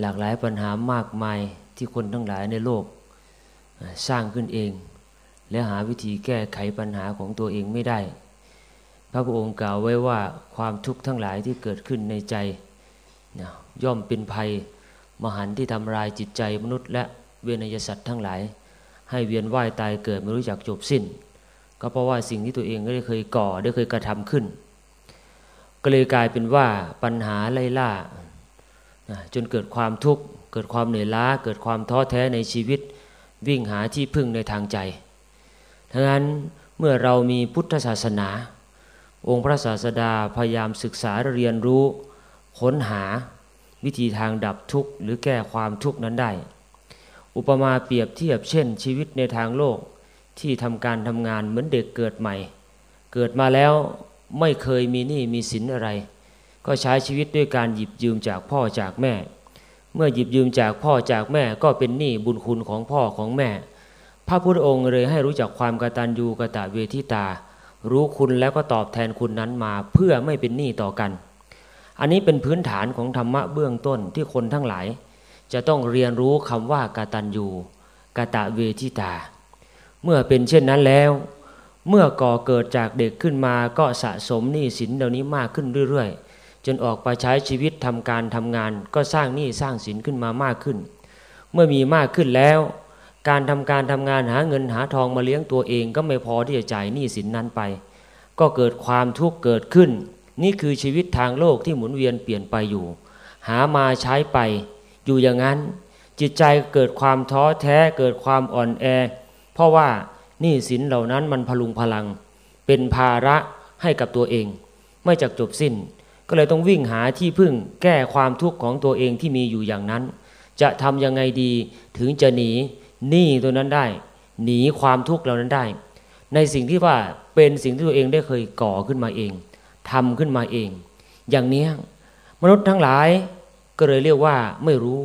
หลากหลายปัญหามากมายที่คนทั้งหลายในโลก สร้างขึ้นเอง และหาวิธีแก้ไขปัญหาของตัวเองไม่ได้ พระพุทธองค์กล่าวไว้ว่าความทุกข์ทั้งหลายที่เกิดขึ้นในใจย่อมเป็นภัยมหันที่ทำลายจิตใจมนุษย์และเวนยสัตว์ทั้งหลาย ให้เวียนว่ายตายเกิดไม่รู้จักจบสิ้น ก็เพราะว่าสิ่งที่ตัวเองได้เคยก่อได้เคยกระทำขึ้น ก็เลยกลายเป็นว่าปัญหาไล่ล่า จนเกิดความทุกข์เกิดความเหนื่อยล้า เกิดความท้อแท้ในชีวิต วิ่งหาที่พึ่งในทางใจทั้งนั้นเมื่อเรามีพุทธศาสนา องค์พระศาสดาพยายามศึกษาเรียนรู้ ค้นหาวิธีทางดับทุกข์หรือแก้ความทุกข์นั้นได้ อุปมาเปรียบเทียบเช่น ชีวิตในทางโลกที่ทำการทำงานเหมือนเด็กเกิดใหม่ เกิดมาแล้วไม่เคยมีหนี้มีสินอะไร ก็ใช้ชีวิตด้วยการหยิบยืมจากพ่อจากแม่ เมื่อหยิบยืมจากพ่อจากแม่ก็เป็นหนี้บุญคุณของพ่อของแม่ พระพุทธองค์เลยให้รู้จักความกตัญญูกะตะเวทิตา รู้คุณแล้วก็ตอบแทนคุณนั้นมาเพื่อไม่เป็นหนี้ต่อกัน อันนี้เป็นพื้นฐานของธรรมะเบื้องต้นที่คนทั้งหลาย จะต้องเรียนรู้คำว่ากาตัญญูกาตะเวทิตา เมื่อเป็นเช่นนั้นแล้ว เมื่อก่อเกิดจากเด็กขึ้นมาก็สะสมหนี้สินเหล่านี้มากขึ้นเรื่อยๆ จนออกไปใช้ชีวิตทำการทำงาน ก็สร้างหนี้สร้างสินขึ้นมามากขึ้น เมื่อมีมากขึ้นแล้ว การทำการทำงานหาเงินหาทองมาเลี้ยงตัวเองก็ไม่พอที่จะจ่ายหนี้สินนั้นไป ก็เกิดความทุกข์เกิดขึ้น นี่คือชีวิตทางโลกที่หมุนเวียนเปลี่ยนไปอยู่ หามาใช้ไป อยู่อย่างนั้น จิตใจเกิดความท้อแท้เกิดความอ่อนแอ เพราะว่านี่สินเหล่านั้นมันพลุงพลัง เป็นภาระให้กับตัวเอง ไม่จักจบสิ้น ก็เลยต้องวิ่งหาที่พึ่งแก้ความทุกข์ของตัวเองที่มีอยู่อย่างนั้น จะทำยังไงดีถึงจะหนีหนี้ตัวนั้นได้ หนีความทุกข์เหล่านั้นได้ ในสิ่งที่ว่าเป็นสิ่งที่ตัวเองได้เคยก่อขึ้นมาเองทำขึ้นมาเอง อย่างนี้มนุษย์ทั้งหลายก็เลยเรียกว่าไม่รู้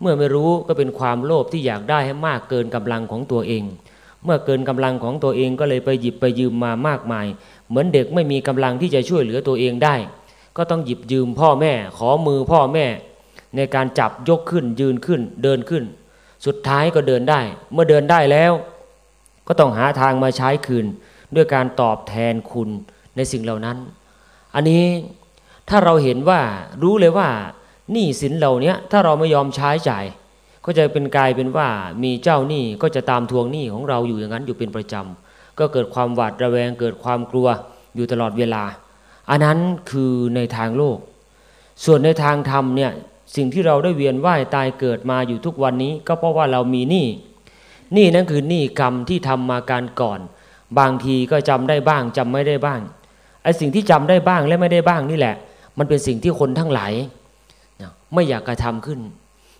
เมื่อไม่รู้ก็เป็นความโลภที่อยากได้ให้มากเกินกำลังของตัวเอง เมื่อเกินกำลังของตัวเองก็เลยไปหยิบไปยืมมามากมาย เหมือนเด็กไม่มีกำลังที่จะช่วยเหลือตัวเองได้ ก็ต้องหยิบยืมพ่อแม่ ขอมือพ่อแม่ ในการจับยกขึ้นยืนขึ้นเดินขึ้น สุดท้ายก็เดินได้ เมื่อเดินได้แล้ว ก็ต้องหาทางมาใช้คืน ด้วยการตอบแทนคุณในสิ่งเหล่านั้น อันนี้ถ้าเราเห็นว่ารู้เลยว่าหนี้สินเหล่านี้ถ้าเราไม่ยอมใช้จ่าย ก็จะเป็นกลายเป็นว่ามีเจ้าหนี้ก็จะตามทวงหนี้ของเราอยู่อย่างนั้นอยู่เป็นประจำก็เกิดความหวาดระแวงเกิดความกลัวอยู่ตลอดเวลา อันนั้นคือในทางโลก ส่วนในทางธรรมเนี่ยสิ่งที่เราได้เวียนว่ายตายเกิดมาอยู่ทุกวันนี้ ก็เพราะว่าเรามีหนี้หนี้นั้นคือหนี้กรรมที่ทำมาการก่อน บางทีก็จำได้บ้างจำไม่ได้บ้างไอ้สิ่งที่จำได้บ้างและไม่ได้บ้างนี่แหละ มันเป็นสิ่งที่คนทั้งหลายไม่อยากกระทำขึ้น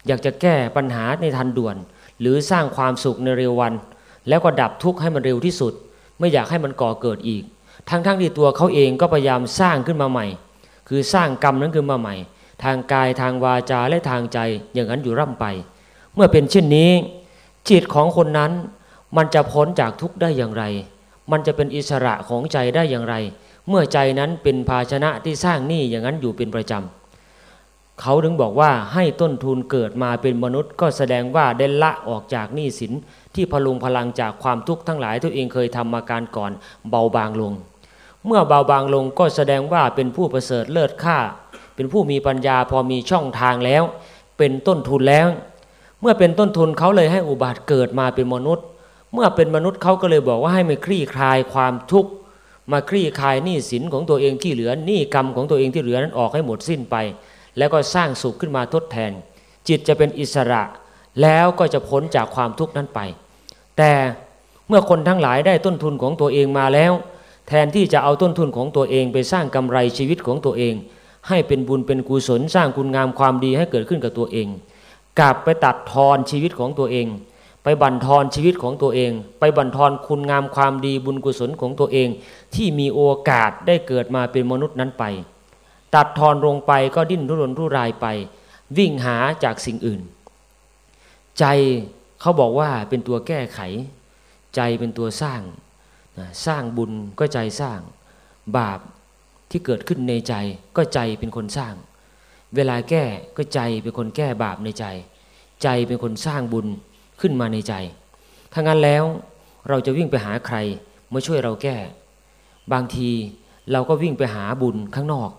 อยากจะแก้ปัญหาในทันด่วน หรือสร้างความสุขในเร็ววัน แล้วก็ดับทุกข์ให้มันเร็วที่สุด ไม่อยากให้มันก่อเกิดอีก ทั้งๆทที่ตัวเขาเองก็พยายามสร้างขึ้นมาใหม่ คือสร้างกรรมนั้นขึ้นมาใหม่ ทางกายทางวาจาและทางใจอย่างนั้นอยู่ร่ำไป เมื่อเป็นเช่นนี้ จิตของคนนั้นมันจะพ้นจากทุกข์ได้อย่างไร มันจะเป็นอิสระของใจได้อย่างไร เมื่อใจนั้นเป็นภาชนะที่สร้างหนี้อย่างนั้นอยู่เป็นประจำเขาถึงบอกว่าให้ต้นทุนเกิดมาเป็นมนุษย์ ก็แสดงว่าได้ละออกจากหนี้สินที่พลุงพลังจากความทุกข์ทั้งหลายตัวเองเคยทำมาการก่อนเบาบางลง เมื่อเบาบางลงก็แสดงว่าเป็นผู้ประเสริฐเลิศค่า เป็นผู้มีปัญญาพอมีช่องทางแล้ว เป็นต้นทุนแล้ว เมื่อเป็นต้นทุนเขาเลยให้อุบัติเกิดมาเป็นมนุษย์ เมื่อเป็นมนุษย์เขาก็เลยบอกว่าให้ไม่คลี่คลายความทุกข์มาคลี่คลายหนี้สินของตัวเองที่เหลือหนี้กรรมของตัวเองที่เหลือนั้นออกให้หมดสิ้นไป แล้วก็สร้างสุขขึ้นมาทดแทน จิตจะเป็นอิสระ แล้วก็จะพ้นจากความทุกข์นั้นไป แต่เมื่อคนทั้งหลายได้ต้นทุนของตัวเองมาแล้ว แทนที่จะเอาต้นทุนของตัวเองไปสร้างกำไรชีวิตของตัวเอง ให้เป็นบุญเป็นกุศลสร้างคุณงามความดีให้เกิดขึ้นกับตัวเอง กลับไปตัดทอนชีวิตของตัวเอง ไปบั่นทอนชีวิตของตัวเอง ไปบั่นทอนคุณงามความดีบุญกุศลของตัวเอง ที่มีโอกาสได้เกิดมาเป็นมนุษย์นั้นไป ตัดทอนลงไปก็ดิ้นรุนรุรายไป วิ่งหาจากสิ่งอื่น ใจเขาบอกว่าเป็นตัวแก้ไข ใจเป็นตัวสร้าง สร้างบุญก็ใจสร้าง บาปที่เกิดขึ้นในใจก็ใจเป็นคนสร้าง เวลาแก้ก็ใจเป็นคนแก้บาปในใจ ใจเป็นคนสร้างบุญขึ้นมาในใจถ้างั้นแล้วเราจะวิ่งไปหาใครมาช่วยเราแก้ บางทีเราก็วิ่งไปหาบุญข้างนอก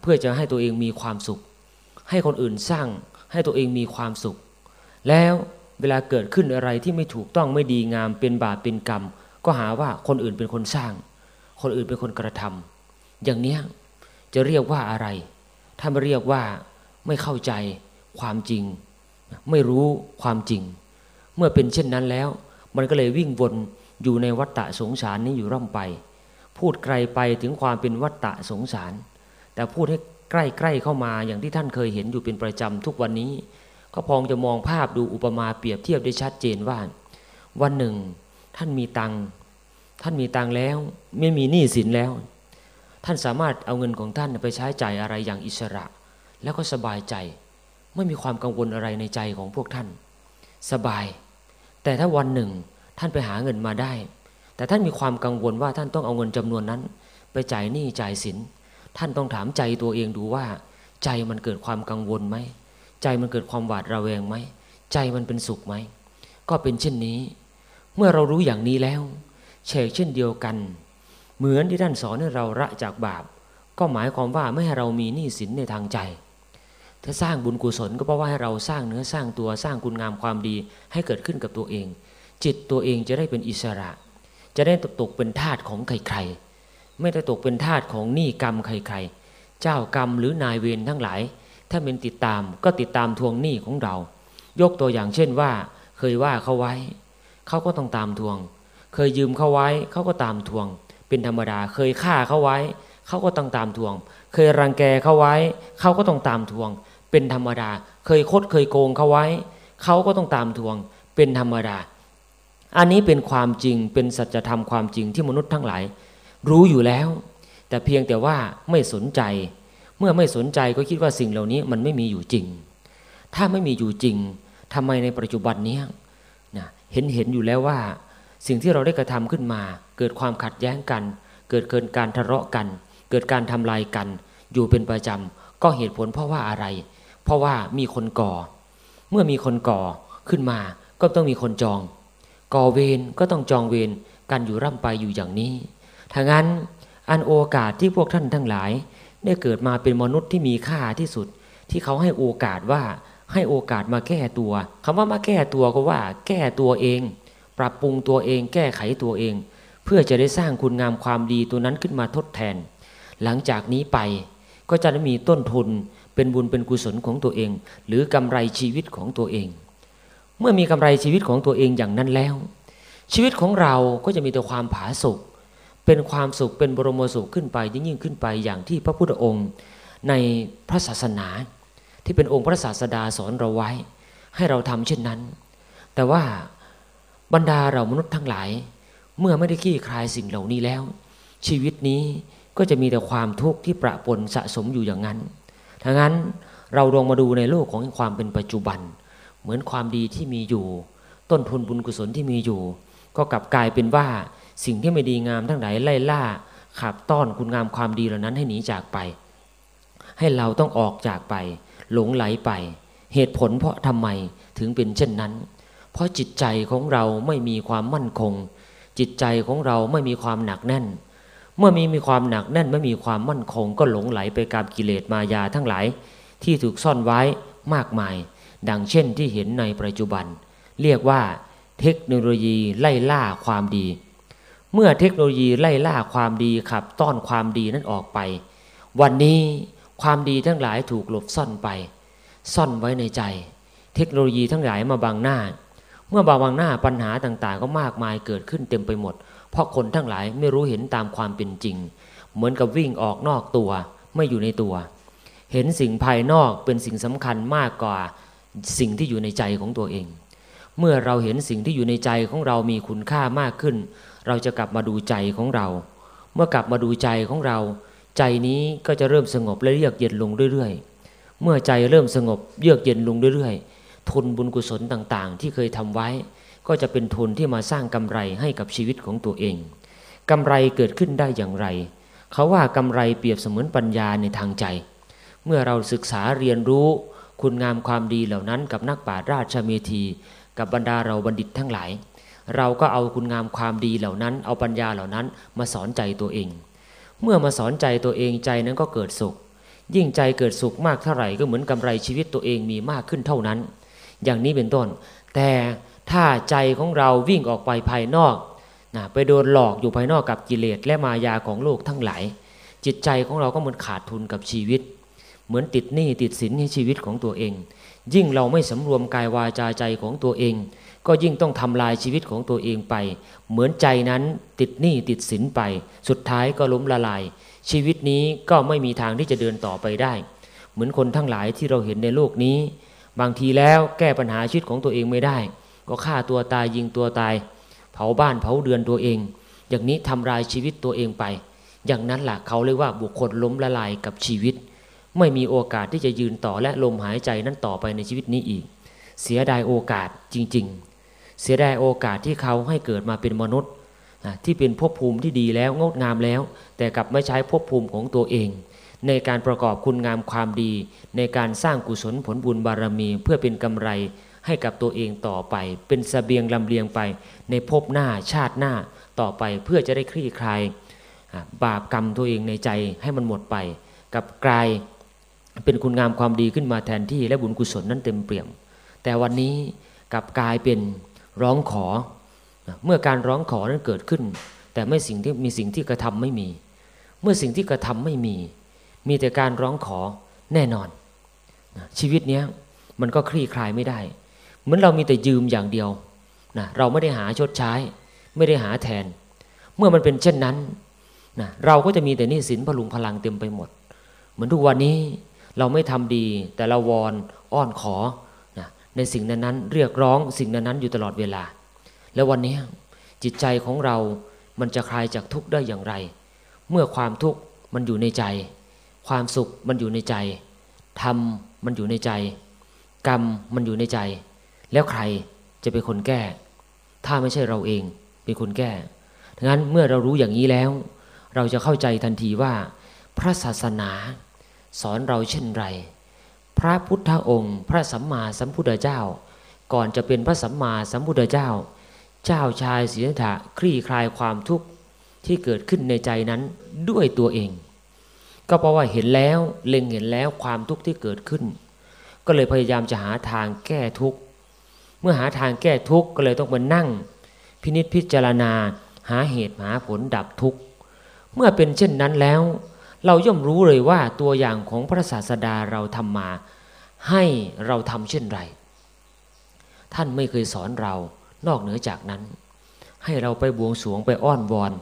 เพื่อจะให้ตัวเองมีความสุข ให้คนอื่นสร้างให้ตัวเองมีความสุข แล้วเวลาเกิดขึ้นอะไรที่ไม่ถูกต้องไม่ดีงามเป็นบาปเป็นกรรม ก็หาว่าคนอื่นเป็นคนสร้าง คนอื่นเป็นคนกระทำอย่างเนี้ยจะเรียกว่าอะไร ถ้าไม่เรียกว่าไม่เข้าใจความจริง ไม่รู้ความจริง เมื่อเป็นเช่นนั้นแล้ว มันก็เลยวิ่งวนอยู่ในวัฏฏะสงสารนี้อยู่ร่ำไป พูดไกลไปถึงความเป็นวัฏฏะสงสาร แต่พูดให้ใกล้ๆเข้ามาอย่างที่ท่านเคยเห็นอยู่เป็นประจำทุกวันนี้ ก็พองจะมองภาพดูอุปมาเปรียบเทียบได้ชัดเจนว่า วันหนึ่ง ท่านมีตังท่านมีตังแล้ว ไม่มีหนี้สินแล้ว ท่านสามารถเอาเงินของท่านไปใช้จ่ายอะไรอย่างอิสระ แล้วก็สบายใจ ไม่มีความกังวลอะไรในใจของพวกท่าน สบาย แต่ถ้าวันหนึ่งท่านไปหาเงินมาได้ แต่ท่านมีความกังวลว่าท่านต้องเอาเงินจำนวนนั้น ไปจ่ายหนี้จ่ายสิน ท่านต้องถามใจตัวเองดูว่า ใจมันเกิดความกังวลไหม ใจมันเกิดความหวาดระแวงไหม ใจมันเป็นสุขไหม ก็เป็นเช่นนี้ เมื่อเรารู้อย่างนี้แล้วเชกเช่นเดียวกัน เหมือนที่ท่านสอนให้เราละจากบาป ก็หมายความว่าไม่ให้เรามีหนี้สินในทางใจ ถ้าสร้างบุญกุศลก็เพราะว่าให้เราสร้างเนื้อสร้างตัวสร้างคุณงามความดีให้เกิดขึ้นกับตัวเอง จิตตัวเองจะได้เป็นอิสระ จะได้ตกเป็นทาสของใครๆไม่ได้ตกเป็นทาสของหนี้กรรมใครๆ เจ้ากรรมหรือนายเวรทั้งหลาย ถ้าเป็นติดตามก็ติดตามทวงหนี้ของเรา ยกตัวอย่างเช่นว่า เคยว่าเขาไว้ เขาก็ต้องตามทวง เคยยืมเขาไว้เขาก็ตามทวง เป็นธรรมดา เคยฆ่าเขาไว้เขาก็ต้องตามทวง เคยรังแกเขาไว้เขาก็ต้องตามทวง เป็นธรรมดา เคยคดเคยโกงเขาไว้เขาก็ต้องตามทวง เป็นธรรมดา อันนี้เป็นความจริงเป็นสัจธรรมความจริงที่มนุษย์ทั้งหลาย รู้อยู่แล้ว แต่เพียงแต่ว่าไม่สนใจ เมื่อไม่สนใจก็คิดว่าสิ่งเหล่านี้มันไม่มีอยู่จริง ถ้าไม่มีอยู่จริงทำไมในปัจจุบันนี้ เห็นเห็นอยู่แล้วว่า สิ่งที่เราได้กระทำขึ้นมา เกิดความขัดแย้งกัน เกิดเกินการทะเลาะกัน เกิดการทำลายกัน อยู่เป็นประจำก็เหตุผลเพราะว่าอะไร เพราะว่ามีคนก่อ เมื่อมีคนก่อขึ้นมาก็ต้องมีคนจอง ก่อเวรก็ต้องจองเวรกันอยู่ร่ำไปอยู่อย่างนี้ถ้างั้นอันโอกาสที่พวกท่านทั้งหลาย ได้เกิดมาเป็นมนุษย์ที่มีค่าที่สุด ที่เขาให้โอกาสว่า ให้โอกาสมาแก้ตัวคำว่ามาแก้ตัวก็ว่า แก้ตัวเอง ปรับปรุงตัวเอง แก้ไขตัวเอง เพื่อจะได้สร้างคุณงามความดีตัวนั้นขึ้นมาทดแทน หลังจากนี้ไปก็จะได้มีต้นทุนเป็นบุญเป็นกุศลของตัวเอง หรือกำไรชีวิตของตัวเอง เมื่อมีกำไรชีวิตของตัวเองอย่างนั้นแล้ว ชีวิตของเราก็จะมีแต่ความผาสุกเป็นความสุขเป็นบรมสุขขึ้นไปยิ่งยิ่งขึ้นไปอย่างที่พระพุทธองค์ในพระศาสนา ที่เป็นองค์พระศาสดาสอนเราไว้ ให้เราทำเช่นนั้น แต่ว่าบรรดาเรามนุษย์ทั้งหลาย เมื่อไม่ได้ขี้คลายสิ่งเหล่านี้แล้ว ชีวิตนี้ก็จะมีแต่ความทุกข์ที่ประปนสะสมอยู่อย่างนั้นถ้างั้นเราลองมาดูในโลกของความเป็นปัจจุบัน เหมือนความดีที่มีอยู่ ต้นทุนบุญกุศลที่มีอยู่ ก็กลับกลายเป็นว่าสิ่งที่ไม่ดีงามทั้งหลายไล่ล่าขับต้อนคุณงามความดีเหล่านั้นให้หนีจากไป ให้เราต้องออกจากไป หลงไหลไป เหตุผลเพราะทำไมถึงเป็นเช่นนั้น เพราะจิตใจของเราไม่มีความมั่นคง จิตใจของเราไม่มีความหนักแน่น เมื่อมีมีความหนักแน่นไม่มีความมั่นคง ก็หลงไหลไปกับกิเลสมายาทั้งหลาย ที่ถูกซ่อนไว้มากมาย ดังเช่นที่เห็นในปัจจุบัน เรียกว่าเทคโนโลยีไล่ล่าความดี เมื่อเทคโนโลยีไล่ล่าความดีขับต้อนความดีนั้นออกไป วันนี้ ความดีทั้งหลายถูกหลบซ่อนไป ซ่อนไว้ในใจ เทคโนโลยีทั้งหลายมาบังหน้า เมื่อบางบังหน้าปัญหาต่างๆ ก็มากมายเกิดขึ้นเต็มไปหมด เพราะคนทั้งหลายไม่รู้เห็นตามความเป็นจริง เหมือนกับวิ่งออกนอกตัวไม่อยู่ในตัว เห็นสิ่งภายนอกเป็นสิ่งสำคัญมากกว่าสิ่งที่อยู่ในใจของตัวเอง เมื่อเราเห็นสิ่งที่อยู่ในใจของเรามีคุณค่ามากขึ้น เราจะกลับมาดูใจของเรา เมื่อกลับมาดูใจของเรา ใจนี้ก็จะเริ่มสงบและเยือกเย็นลงเรื่อยๆ เมื่อใจเริ่มสงบเยือกเย็นลงเรื่อยๆ ทุนบุญกุศลต่างๆ ที่เคยทำไว้ ก็จะเป็นทุนที่มาสร้างกำไรให้กับชีวิตของตัวเองกำไรเกิดขึ้นได้อย่างไร เขาว่ากำไรเปรียบเสมือนปัญญาในทางใจ เมื่อเราศึกษาเรียนรู้ คุณงามความดีเหล่านั้นกับนักปราชญ์ราชเมธี กับบรรดาเราบัณฑิตทั้งหลาย เราก็เอาคุณงามความดีเหล่านั้น เอาปัญญาเหล่านั้นมาสอนใจตัวเอง เมื่อมาสอนใจตัวเองใจนั้นก็เกิดสุข ยิ่งใจเกิดสุขมากเท่าไหร่ก็เหมือนกำไรชีวิตตัวเองมีมากขึ้นเท่านั้น อย่างนี้เป็นต้น แต่ถ้าใจของเราวิ่งออกไปภายนอกนะไปโดนหลอกอยู่ภายนอกกับกิเลสและมายาของโลกทั้งหลาย จิตใจของเราก็เหมือนขาดทุนกับชีวิต เหมือนติดหนี้ติดสินในชีวิตของตัวเอง ยิ่งเราไม่สำรวมกายวาจาใจของตัวเอง ก็ยิ่งต้องทำลายชีวิตของตัวเองไป เหมือนใจนั้นติดหนี้ติดสินไป สุดท้ายก็ล้มละลาย ชีวิตนี้ก็ไม่มีทางที่จะเดินต่อไปได้ เหมือนคนทั้งหลายที่เราเห็นในโลกนี้ บางทีแล้วแก้ปัญหาชีวิตของตัวเองไม่ได้ ก็ฆ่าตัวตายยิงตัวตาย เผาบ้านเผาเรือนตัวเอง อย่างนี้ทำลายชีวิตตัวเองไป อย่างนั้นแหละเขาเรียกว่าบุคคลล้มละลายกับชีวิต ไม่มีโอกาสที่จะยืนต่อและลมหายใจนั้นต่อไปในชีวิตนี้อีก เสียดายโอกาสจริง ๆ เสียดายโอกาสที่เขาให้เกิดมาเป็นมนุษย์ที่เป็นภพภูมิที่ดีแล้วงดงามแล้ว แต่กลับไม่ใช้ภพภูมิของตัวเอง ในการประกอบคุณงามความดี ในการสร้างกุศลผลบุญบารมี เพื่อเป็นกำไรให้กับตัวเองต่อไป เป็นสเสบียงลำเลียงไป ในภพหน้าชาติหน้าต่อไปเพื่อจะได้คลี่คลายบาปกรรมตัวเองในใจให้มันหมดไป กับกลาย เป็นคุณงามความดีขึ้นมาแทนที่และบุญกุศลนั้นเต็มเปี่ยม แต่วันนี้กลับกลายเป็นร้องขอ เมื่อการร้องขอนั้นเกิดขึ้น แต่ไม่สิ่งที่มีสิ่งที่กระทำไม่มี เมื่อสิ่งที่กระทำไม่มี มีแต่การร้องขอแน่นอน ชีวิตนี้มันก็คลี่คลายไม่ได้ เหมือนเรามีแต่ยืมอย่างเดียวนะเราไม่ได้หาชดใช้ ไม่ได้หาแทน เมื่อมันเป็นเช่นนั้นนะเราก็จะมีแต่นี่สินพลุงพลังเต็มไปหมด เหมือนทุกวันนี้ เราไม่ทำดี แต่เราวอนอ้อนขอนะในสิ่งนั้นๆเรียกร้องสิ่งนั้นๆอยู่ตลอดเวลา แล้ววันนี้จิตใจของเรา มันจะคลายจากทุกข์ได้อย่างไร เมื่อความทุกข์มันอยู่ในใจ ความสุขมันอยู่ในใจธรรมมันอยู่ในใจ กรรมมันอยู่ในใจ แล้วใครจะเป็นคนแก้ ถ้าไม่ใช่เราเองเป็นคนแก้ดังนั้นเมื่อเรารู้อย่างนี้แล้ว เราจะเข้าใจทันทีว่า พระศาสนา สอนเราเช่นไร พระพุทธองค์ พระสัมมาสัมพุทธเจ้า ก่อนจะเป็นพระสัมมาสัมพุทธเจ้า เจ้าชายสิทธัตถะคลี่คลายความทุกข์ที่เกิดขึ้นในใจนั้นด้วยตัวเอง ก็เพราะว่าเห็นแล้วเล็งเห็นแล้วความทุกข์ที่เกิดขึ้น ก็เลยพยายามจะหาทางแก้ทุกข์เมื่อหาทางแก้ทุกข์ก็เลยต้องมานั่ง พินิษพิจารณา หาเหตุหาผลดับทุกข์เมื่อเป็นเช่นนั้นแล้ว เราย่อมรู้เลยว่าตัวอย่างของพระศาสดาเราทำมา ให้เราทำเช่นไร ท่านไม่เคยสอนเรานอกเหนือจากนั้น ให้เราไปบวงสรวงไปอ้อนวอน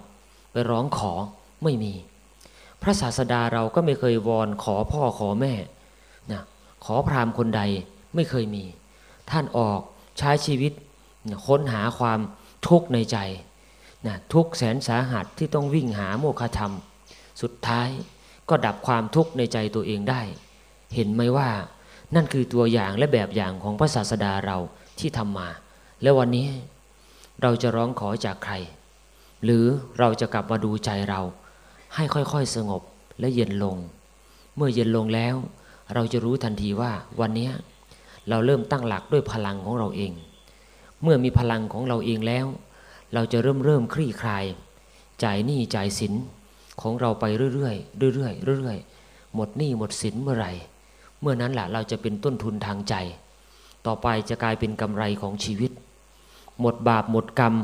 ไปร้องขอไม่มี พระศาสดาเราก็ไม่เคยวอนขอพ่อขอแม่นะขอพรามคนใดไม่เคยมี ท่านออกใช้ชีวิตค้นหาความทุกข์ในใจนะทุกแสนสาหัสที่ต้องวิ่งหาโมฆะธรรม สุดท้ายก็ดับความทุกข์ในใจตัวเองได้ เห็นไหมว่านั่นคือตัวอย่างและแบบอย่างของพระศาสดาเราที่ทำมา แล้ววันนี้เราจะร้องขอจากใคร หรือเราจะกลับมาดูใจเรา ให้ค่อยๆสงบและเย็นลง เมื่อเย็นลงแล้ว เราจะรู้ทันทีว่าวันนี้เราเริ่มตั้งหลักด้วยพลังของเราเอง เมื่อมีพลังของเราเองแล้ว เราจะเริ่มเริ่มคลี่คลาย จ่ายหนี้จ่ายสิน ของเราไปเรื่อยๆเรื่อยๆเรื่อยๆหมดหนี้หมดสินเมื่อไหร่ เมื่อนั้นแหละเราจะเป็นต้นทุนทางใจ ต่อไปจะกลายเป็นกำไรของชีวิต หมดบาปหมดกรรม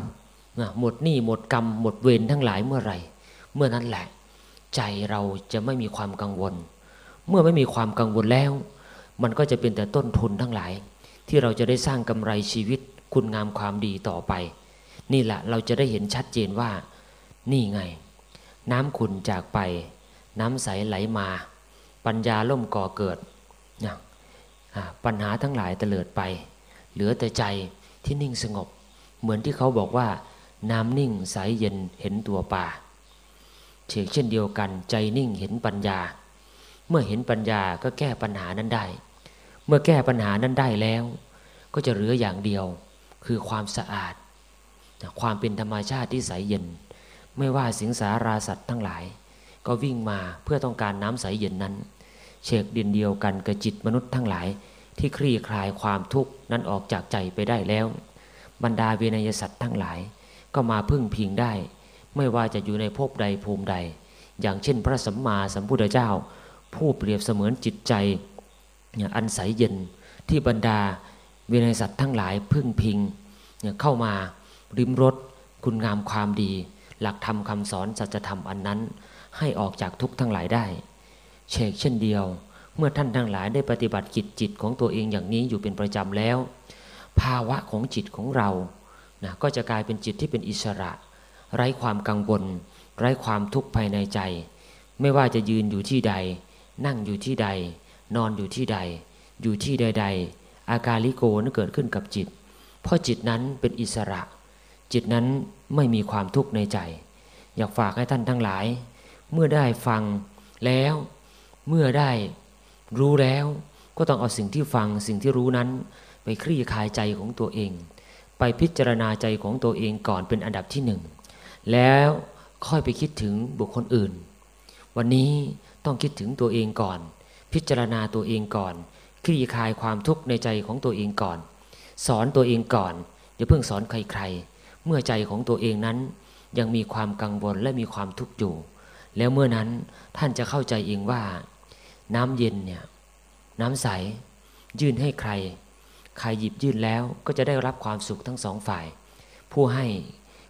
หมดหนี้หมดกรรม หมดเวรทั้งหลายเมื่อไหร่ เมื่อนั้นแหละ ใจเราจะไม่มีความกังวล เมื่อไม่มีความกังวลแล้ว มันก็จะเป็นแต่ต้นทุนทั้งหลาย ที่เราจะได้สร้างกำไรชีวิตคุณงามความดีต่อไป นี่แหละเราจะได้เห็นชัดเจนว่า นี่ไง น้ำขุนจากไป น้ำใสไหลมา ปัญญาล่มก่อเกิดนะปัญหาทั้งหลายเตลิดไป เหลือแต่ใจที่นิ่งสงบ เหมือนที่เขาบอกว่า น้ำนิ่งใสเย็นเห็นตัวป่าเฉกเช่นเดียวกัน ใจนิ่งเห็นปัญญา เมื่อเห็นปัญญาก็แก้ปัญหานั้นได้ เมื่อแก้ปัญหานั้นได้แล้ว ก็จะเหลืออย่างเดียวคือความสะอาด ความเป็นธรรมชาติที่ใสเย็น ไม่ว่าสิงสาราสัตว์ทั้งหลาย ก็วิ่งมาเพื่อต้องการน้ำใสเย็นนั้นเฉกเดียนเดียวกันกับจิตมนุษย์ทั้งหลาย ที่คลี่คลายความทุกข์นั้นออกจากใจไปได้แล้ว บรรดาเวนยสัตว์ทั้งหลาย ก็มาพึ่งพิงได้ ไม่ว่าจะอยู่ในภพใดภูมิใด อย่างเช่นพระสัมมาสัมพุทธเจ้า ผู้เปรียบเสมือนจิตใจอันใสเย็นที่บรรดาเวนยสัตว์ทั้งหลายพึ่งพิงเข้ามาริมรถคุณงามความดี หลักธรรมคำสอนสัจธรรมอันนั้น ให้ออกจากทุกทั้งหลายได้ เชกเช่นเดียว เมื่อท่านทั้งหลายได้ปฏิบัติจิตจิตของตัวเองอย่างนี้อยู่เป็นประจำแล้ว ภาวะของจิตของเรานะก็จะกลายเป็นจิตที่เป็นอิสระ ไร้ความกังวลไร้ความทุกข์ภายในใจ ไม่ว่าจะยืนอยู่ที่ใด นั่งอยู่ที่ใด นอนอยู่ที่ใด อยู่ที่ใดๆอาการลิโกนั้นเกิดขึ้นกับจิต เพราะจิตนั้นเป็นอิสระ จิตนั้นไม่มีความทุกข์ในใจ อยากฝากให้ท่านทั้งหลาย เมื่อได้ฟังแล้ว เมื่อได้รู้แล้วก็ต้องเอาสิ่งที่ฟังสิ่งที่รู้นั้น ไปคลี่คลายใจของตัวเอง ไปพิจารณาใจของตัวเองก่อนเป็นอันดับที่หนึ่งแล้วค่อยไปคิดถึงบุคคลอื่น วันนี้ต้องคิดถึงตัวเองก่อน พิจารณาตัวเองก่อน คลี่คลายความทุกข์ในใจของตัวเองก่อน สอนตัวเองก่อนอย่าเพิ่งสอนใครๆ เมื่อใจของตัวเองนั้น ยังมีความกังวลและมีความทุกข์อยู่ แล้วเมื่อนั้นท่านจะเข้าใจเองว่า น้ำเย็นเนี่ยน้ำใส ยื่นให้ใคร ใครหยิบยื่นแล้วก็จะได้รับความสุขทั้งสองฝ่าย ผู้ให้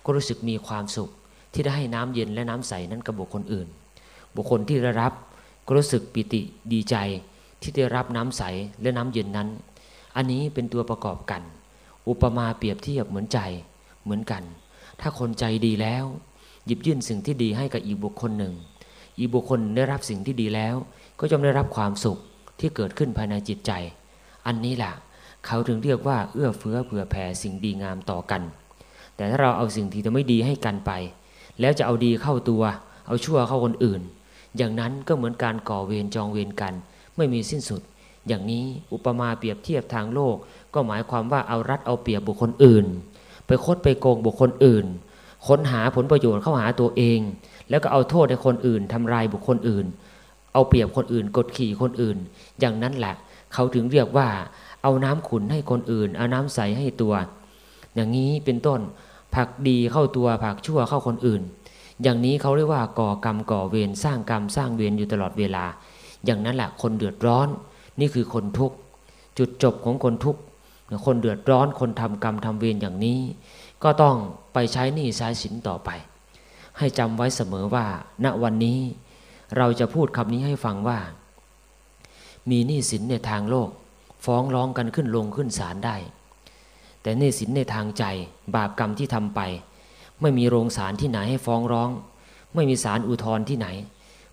ก็รู้สึกมีความสุขที่ได้ให้น้ำเย็นและน้ำใสนั้นกับบุคคลอื่น บุคคลที่ได้รับก็รู้สึกปิติดีใจที่ได้รับน้ำใสและน้ำเย็นนั้น อันนี้เป็นตัวประกอบกัน อุปมาเปรียบเทียบเหมือนใจ เหมือนกัน ถ้าคนใจดีแล้ว หยิบยื่นสิ่งที่ดีให้กับอีกบุคคลหนึ่ง อีกบุคคลได้รับสิ่งที่ดีแล้ว ก็จะได้รับความสุขที่เกิดขึ้นภายในจิตใจ อันนี้แหละเขาถึงเรียกว่าเอื้อเฟื้อเผื่อแผ่สิ่งดีงามต่อกัน แต่ถ้าเราเอาสิ่งที่จะไม่ดีให้กันไป แล้วจะเอาดีเข้าตัว เอาชั่วเข้าคนอื่น อย่างนั้นก็เหมือนการก่อเวรจองเวรกัน ไม่มีสิ้นสุด อย่างนี้อุปมาเปรียบเทียบทางโลก ก็หมายความว่าเอารัดเอาเปรียบบุคคลอื่น ไปคดไปโกงบุคคลอื่น ค้นหาผลประโยชน์เข้าหาตัวเอง แล้วก็เอาโทษให้คนอื่นทำลายบุคคลอื่น เอาเปรียบคนอื่นกดขี่คนอื่น อย่างนั้นแหละเขาถึงเรียกว่า เอาน้ำขุนให้คนอื่น เอาน้ำใสให้ตัว อย่างนี้เป็นต้นผักดีเข้าตัวผักชั่วเข้าคนอื่น อย่างนี้เขาเรียกว่าก่อกรรมก่อเวรสร้างกรรมสร้างเวรอยู่ตลอดเวลา อย่างนั้นแหละคนเดือดร้อน นี่คือคนทุกข์จุดจบของคนทุกข์ คนเดือดร้อนคนทำกรรมทำเวรอย่างนี้ ก็ต้องไปใช้หนี้ใช้สินต่อไป ให้จำไว้เสมอว่า ณวันนี้ เราจะพูดคำนี้ให้ฟังว่า มีหนี้สินในทางโลก ฟ้องร้องกันขึ้นลงขึ้นศาลได้ แต่หนี้สินในทางใจ บาปกรรมที่ทำไป ไม่มีโรงศาลที่ไหนให้ฟ้องร้อง ไม่มีศาลอุทธรณ์ที่ไหน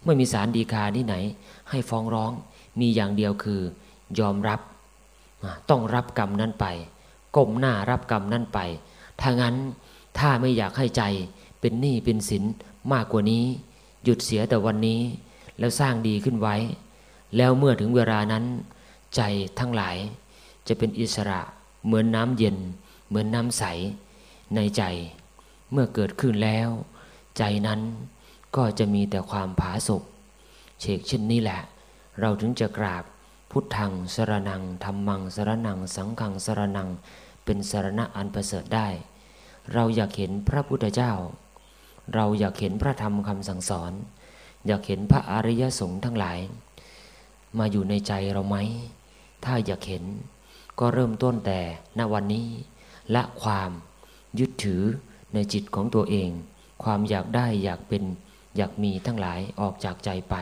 ไม่มีศาลฎีกาที่ไหน ให้ฟ้องร้อง มีอย่างเดียวคือยอมรับ ต้องรับกรรมนั้นไปก้มหน้ารับกรรมนั้นไป ถ้างั้นถ้าไม่อยากให้ใจเป็นหนี้เป็นสินมากกว่านี้ หยุดเสียแต่วันนี้ แล้วสร้างดีขึ้นไว้ แล้วเมื่อถึงเวลานั้น ใจทั้งหลาย จะเป็นอิสระเหมือนน้ำเย็น เหมือนน้ำใส ในใจเมื่อเกิดขึ้นแล้ว ใจนั้นก็จะมีแต่ความผาสุกเชกเช่นนี้แหละ เราถึงจะกราบ พุทธังสรนังธรรมังสรนัง สังฆังสรนัง เป็นสรณะอันประเสริฐได้ เราอยากเห็นพระพุทธเจ้า เราอยากเห็นพระธรรมคำสั่งสอน อยากเห็นพระอริยสงฆ์ทั้งหลาย มาอยู่ในใจเราไหม ถ้าอยากเห็นก็เริ่มต้นแต่ณวันนี้ละความยึดถือในจิตของตัวเอง ความอยากได้อยากเป็นอยากมีทั้งหลายออกจากใจไป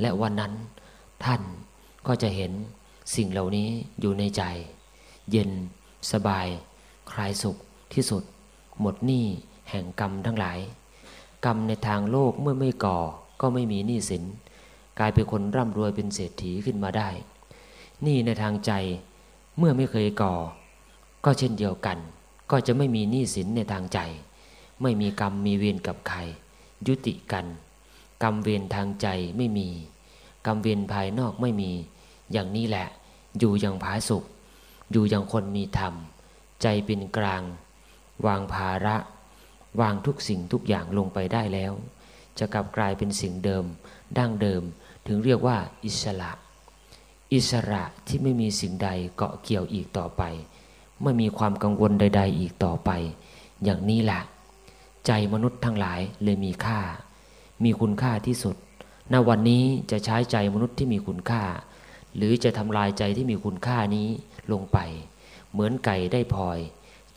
และวันนั้นท่าน ก็จะเห็นสิ่งเหล่านี้อยู่ในใจ เย็นสบาย คลายสุขที่สุด หมดหนี้แห่งกรรมทั้งหลาย กรรมในทางโลกเมื่อไม่ก่อก็ไม่มีหนี้สิน กลายเป็นคนร่ำรวยเป็นเศรษฐีขึ้นมาได้หนี้ในทางใจเมื่อไม่เคยก่อ ก็เช่นเดียวกัน ก็จะไม่มีหนี้สินในทางใจ ไม่มีกรรมมีเวรกับใคร ยุติกัน กรรมเวรทางใจไม่มี กรรมเวรภายนอกไม่มี อย่างนี้แหละ อยู่อย่างผาสุกอยู่อย่างคนมีธรรม ใจเป็นกลาง วางภาระ วางทุกสิ่งทุกอย่างลงไปได้แล้ว จะกลับกลายเป็นสิ่งเดิม ดั้งเดิม ถึงเรียกว่า อิสระ อิสระที่ไม่มีสิ่งใดเกาะเกี่ยวอีกต่อไป ไม่มีความกังวลใด ๆ อีกต่อไป อย่างนี้แหละใจมนุษย์ทั้งหลายเลยมีค่า มีคุณค่าที่สุดณวันนี้จะใช้ใจมนุษย์ที่มีคุณค่า หรือจะทำลายใจที่มีคุณค่านี้ลงไป เหมือนไก่ได้พลอย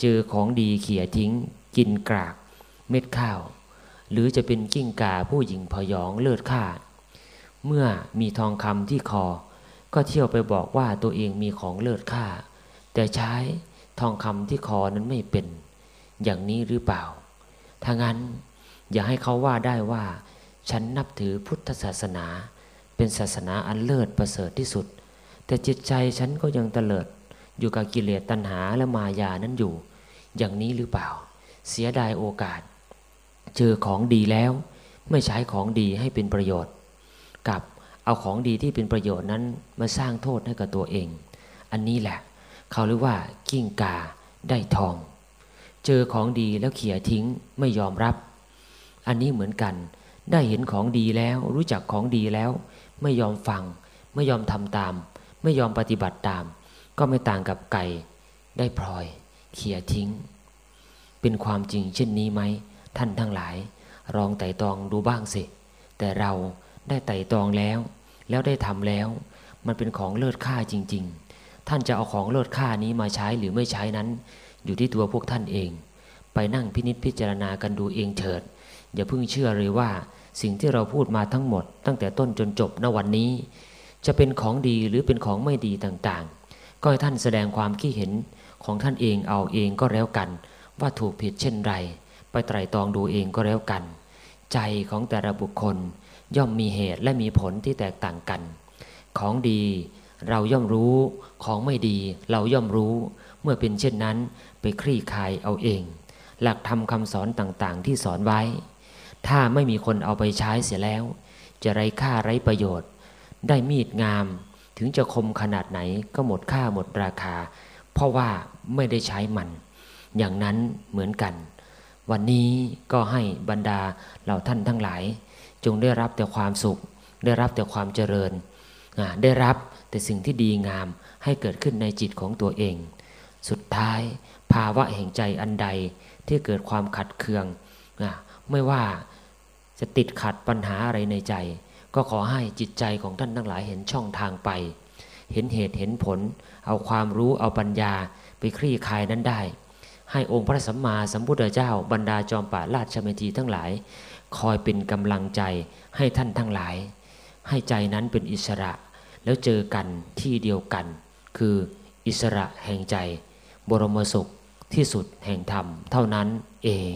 เจอของดีเขี่ยทิ้ง กินกราก เม็ดข้าว หรือจะเป็นกิ้งก่าผู้หญิงพยองเลิศค่าเมื่อมีทองคำที่คอ ก็เที่ยวไปบอกว่าตัวเองมีของเลิศค่า แต่ใช้ทองคำที่คอนั้นไม่เป็น อย่างนี้หรือเปล่าถ้างั้นอย่าให้เขาว่าได้ว่า ฉันนับถือพุทธศาสนา เป็นศาสนาอันเลิศประเสริฐที่สุด แต่จิตใจฉันก็ยังเตลิด อยู่กับกิเลสตัณหาและมายานั้นอยู่ อย่างนี้หรือเปล่า เสียดายโอกาส เจอของดีแล้วไม่ใช้ของดีให้เป็นประโยชน์ กับเอาของดีที่เป็นประโยชน์นั้นมาสร้างโทษให้กับตัวเอง อันนี้แหละ เขาเรียกว่ากิ้งกาได้ทอง เจอของดีแล้วเขี่ยทิ้งไม่ยอมรับ อันนี้เหมือนกันได้เห็นของดีแล้วรู้จักของดีแล้ว ไม่ยอมฟัง ไม่ยอมทำตาม ไม่ยอมปฏิบัติตาม ก็ไม่ต่างกับไก่ ได้พลอย เขี่ยทิ้ง เป็นความจริงเช่นนี้ไหม ท่านทั้งหลาย ลองไต่ตองดูบ้างสิ แต่เราได้ไต่ตองแล้ว แล้วได้ทำแล้ว มันเป็นของเลิศค่าจริง ๆ ท่านจะเอาของเลิศค่านี้มาใช้หรือไม่ใช้นั้น อยู่ที่ตัวพวกท่านเอง ไปนั่งพินิจพิจารณากันดูเองเถิด อย่าเพิ่งเชื่อเลยว่า สิ่งที่เราพูดมาทั้งหมด ตั้งแต่ต้นจนจบณวันนี้ จะเป็นของดีหรือเป็นของไม่ดีต่างๆ ก็ให้ท่านแสดงความคิดเห็นของท่านเองเอาเองก็แล้วกัน ว่าถูกผิดเช่นไร ไปไตร่ตรองดูเองก็แล้วกัน ใจของแต่ละบุคคลย่อมมีเหตุและมีผลที่แตกต่างกัน ของดีเราย่อมรู้ของไม่ดีเราย่อมรู้ เมื่อเป็นเช่นนั้นไปคลี่คลายเอาเอง หลักธรรมคำสอนต่างๆ ที่สอนไว้ ถ้าไม่มีคนเอาไปใช้เสียแล้ว จะไร้ค่าไร้ประโยชน์ ได้มีดงาม ถึงจะคมขนาดไหนก็หมดค่าหมดราคา เพราะว่าไม่ได้ใช้มัน อย่างนั้นเหมือนกัน วันนี้ก็ให้บรรดาเหล่าท่านทั้งหลาย จงได้รับแต่ความสุข ได้รับแต่ความเจริญ ได้รับแต่สิ่งที่ดีงามให้เกิดขึ้นในจิตของตัวเอง สุดท้าย ภาวะแห่งใจอันใดที่เกิดความขัดเคือง ไม่ว่า จะติดขัดปัญหาอะไรในใจ ก็ขอให้จิตใจของท่านทั้งหลายเห็นช่องทางไป เห็นเหตุเห็นผล เอาความรู้เอาปัญญาไปคลี่คลายนั้นได้ ให้องค์พระสัมมาสัมพุทธเจ้าบรรดาจอมป่าราชเมธีทั้งหลาย คอยเป็นกำลังใจให้ท่านทั้งหลาย ให้ใจนั้นเป็นอิสระ แล้วเจอกันที่เดียวกัน คืออิสระแห่งใจ บรมสุขที่สุดแห่งธรรมเท่านั้นเอง